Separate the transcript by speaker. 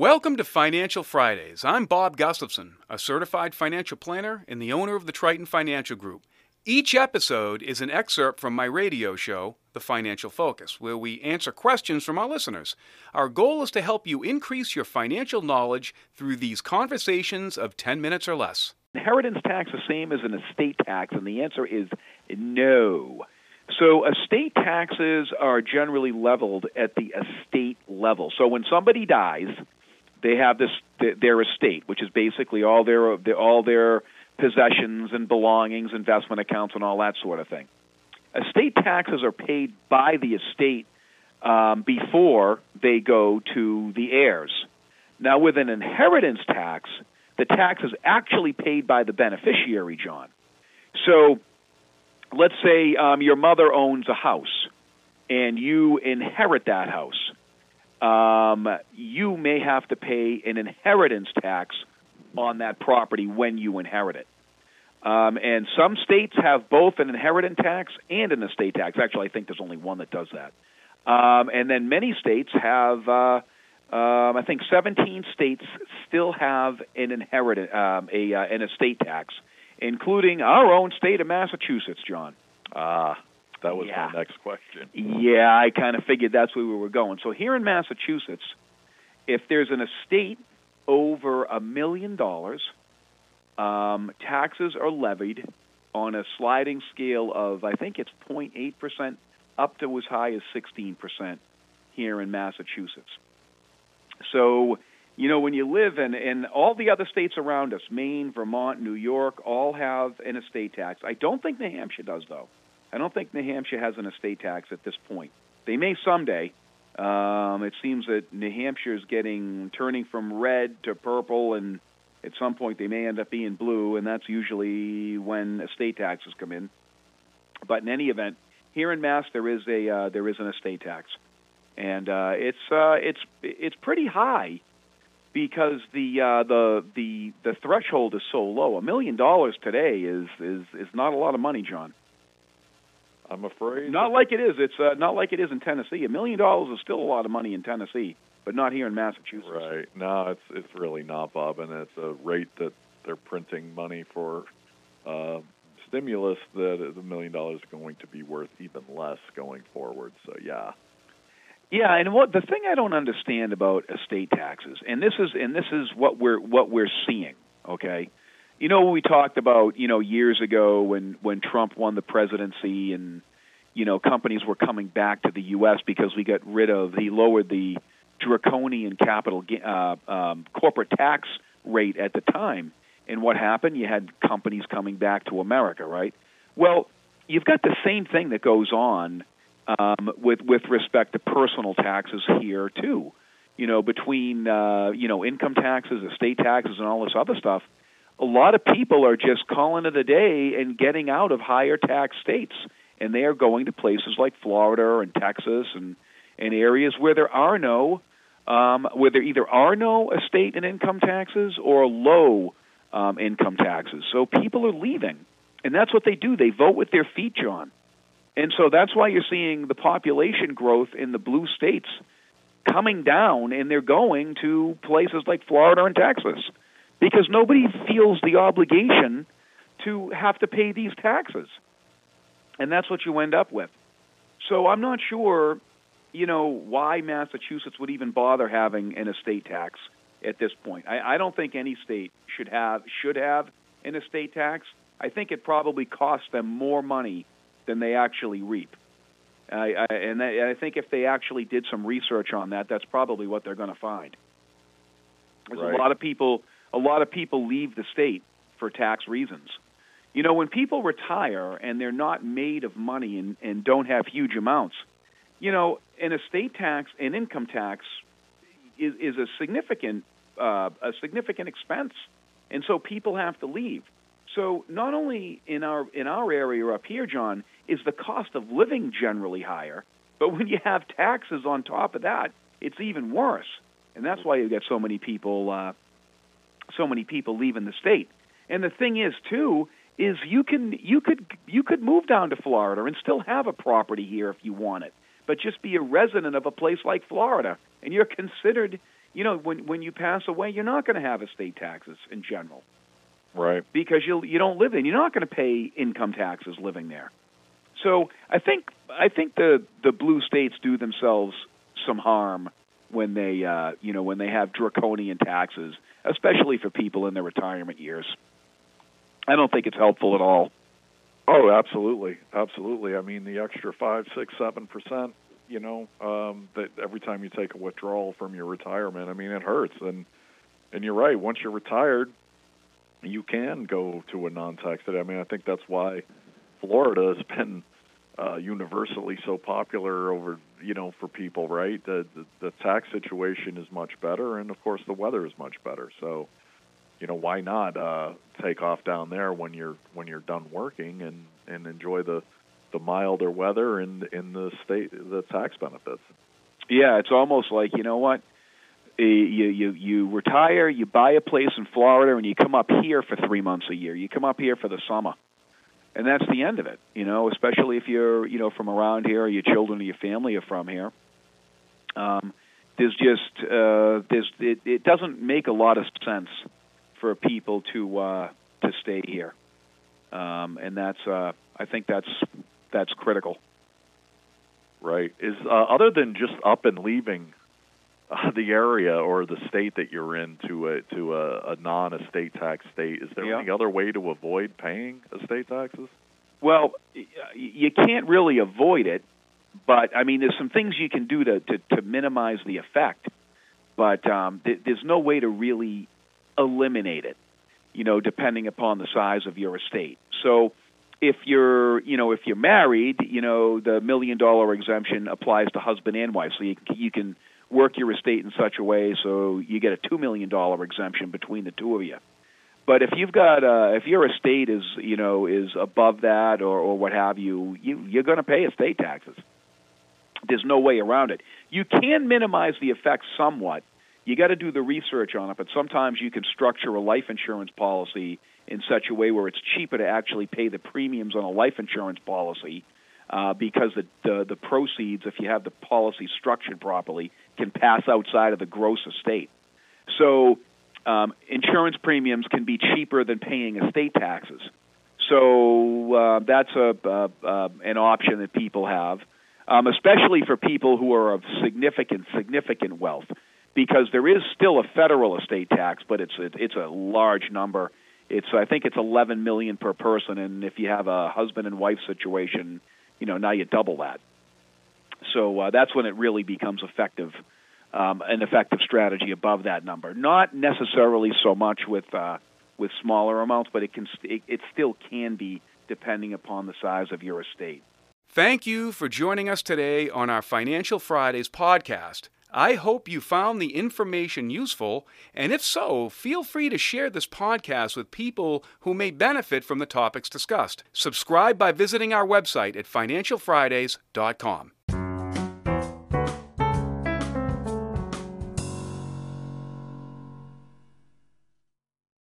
Speaker 1: Welcome to Financial Fridays. I'm Bob Gustafson, a certified financial planner and the owner of the Triton Financial Group. Each episode is an excerpt from my radio show, The Financial Focus, where we answer questions from our listeners. Our goal is to help you increase your financial knowledge through these conversations of 10 minutes or less.
Speaker 2: Inheritance tax the same as an estate tax? And the answer is no. So estate taxes are generally leveled at the estate level. So when somebody dies, they have this their estate, which is basically all their all their possessions and belongings, investment accounts, and all that sort of thing. Estate taxes are paid by the estate um, before they go to the heirs. Now, with an inheritance tax, the tax is actually paid by the beneficiary, John. So, let's say um, your mother owns a house and you inherit that house um, you may have to pay an inheritance tax on that property when you inherit it. Um, and some states have both an inheritance tax and an estate tax. Actually, I think there's only one that does that. Um, and then many states have, uh, um, I think 17 states still have an inheritance, um, a uh, an estate tax, including our own state of Massachusetts, John.
Speaker 3: Ah, that was
Speaker 2: yeah.
Speaker 3: my next question.
Speaker 2: Yeah, I kind of figured that's where we were going. So here in Massachusetts, if there's an estate over a million dollars, um, taxes are levied on a sliding scale of I think it's 0.8 percent up to as high as 16 percent here in Massachusetts. So you know, when you live in, in all the other states around us, Maine, Vermont, New York, all have an estate tax. I don't think New Hampshire does, though. I don't think New Hampshire has an estate tax at this point. They may someday. Um, it seems that New Hampshire is getting turning from red to purple, and at some point they may end up being blue, and that's usually when estate taxes come in. But in any event, here in Mass there is a uh, there is an estate tax, and uh, it's uh, it's it's pretty high because the uh, the the the threshold is so low. A million dollars today is is is not a lot of money, John.
Speaker 3: I'm afraid.
Speaker 2: Not like it is. It's uh, not like it is in Tennessee. A million dollars is still a lot of money in Tennessee, but not here in Massachusetts.
Speaker 3: Right. No, it's it's really not, Bob, and it's a rate that they're printing money for uh, stimulus that a million dollars is going to be worth even less going forward. So yeah.
Speaker 2: Yeah, and what the thing I don't understand about estate taxes, and this is and this is what we're what we're seeing. Okay, you know we talked about you know years ago when when Trump won the presidency and you know companies were coming back to the U.S. because we got rid of he lowered the draconian capital uh, um, corporate tax rate at the time. And what happened? You had companies coming back to America, right? Well, you've got the same thing that goes on um, with with respect to personal taxes here too. You know, between uh, you know income taxes, estate taxes, and all this other stuff a lot of people are just calling it a day and getting out of higher tax states, and they are going to places like Florida and Texas and and areas where there are no um, where there either are no estate and income taxes or low um, income taxes. So people are leaving, and that's what they do. They vote with their feet, John. And so that's why you're seeing the population growth in the blue states coming down, and they're going to places like Florida and Texas because nobody feels the obligation to have to pay these taxes. And that's what you end up with. So I'm not sure, you know, why Massachusetts would even bother having an estate tax at this point. I, I don't think any state should have should have an estate tax. I think it probably costs them more money than they actually reap. I, I, and I, I think if they actually did some research on that, that's probably what they're going to find. There's
Speaker 3: right.
Speaker 2: a lot of people a lot of people leave the state for tax reasons. You know, when people retire and they're not made of money and, and don't have huge amounts, you know, an estate tax, and income tax, is, is a significant uh, a significant expense, and so people have to leave. So not only in our in our area up here, John, is the cost of living generally higher, but when you have taxes on top of that, it's even worse, and that's why you get so many people uh, so many people leaving the state. And the thing is, too, is you can you could you could move down to Florida and still have a property here if you want it, but just be a resident of a place like Florida, and you're considered you know, when when you pass away, you're not going to have estate taxes in general
Speaker 3: Right.
Speaker 2: because you you don't live in. You're not going to pay income taxes living there. So I think I think the the blue states do themselves some harm when they uh, you know when they have draconian taxes, especially for people in their retirement years. I don't think it's helpful at all.
Speaker 3: Oh, absolutely, absolutely. I mean, the extra five, six, seven percent. You know, um, that every time you take a withdrawal from your retirement, I mean, it hurts. And and you're right. Once you're retired, you can go to a non-tax. I mean, I think that's why Florida has been uh, universally so popular over you know for people. Right, the, the the tax situation is much better, and of course the weather is much better. So you know why not uh take off down there when you're when you're done working and and enjoy the the milder weather and in the state the tax benefits
Speaker 2: Yeah, it's almost like you know what, Eh, you you you retire, you buy a place in Florida, and you come up here for three months a year. You come up here for the summer, and that's the end of it. You know, especially if you're you know from around here, or your children or your family are from here. Um, there's just uh, there's it, it doesn't make a lot of sense for people to uh, to stay here, um, and that's uh, I think that's that's critical.
Speaker 3: right is uh, other than just up and leaving uh, the area or the state that you're in to a to a, a non-estate tax state is there
Speaker 2: Yeah.
Speaker 3: any other way to avoid paying estate taxes
Speaker 2: Well, you can't really avoid it, but I mean, there's some things you can do to to, to minimize the effect, but um, th- there's no way to really eliminate it. You know, depending upon the size of your estate. So, if you're, you know, if you're married, you know, the million dollar exemption applies to husband and wife. So you you can work your estate in such a way so you get a two million dollar exemption between the two of you. But if you've got uh, if your estate is you know is above that or or what have you, you you're going to pay estate taxes. There's no way around it. You can minimize the effects somewhat. You got to do the research on it, but sometimes you can structure a life insurance policy in such a way where it's cheaper to actually pay the premiums on a life insurance policy uh, because the, the the proceeds, if you have the policy structured properly, can pass outside of the gross estate. So um, insurance premiums can be cheaper than paying estate taxes. So uh, that's a, uh, uh, an option that people have, um, especially for people who are of significant significant wealth, because there is still a federal estate tax, but it's a, it's a large number. It's I think it's 11 million per person, and if you have a husband and wife situation, you know now you double that. So uh, that's when it really becomes effective um, an effective strategy above that number. Not necessarily so much with uh, with smaller amounts, but it can it, it still can be depending upon the size of your estate.
Speaker 1: Thank you for joining us today on our Financial Fridays podcast. I hope you found the information useful, and if so, feel free to share this podcast with people who may benefit from the topics discussed. Subscribe by visiting our website at financialfridays.com.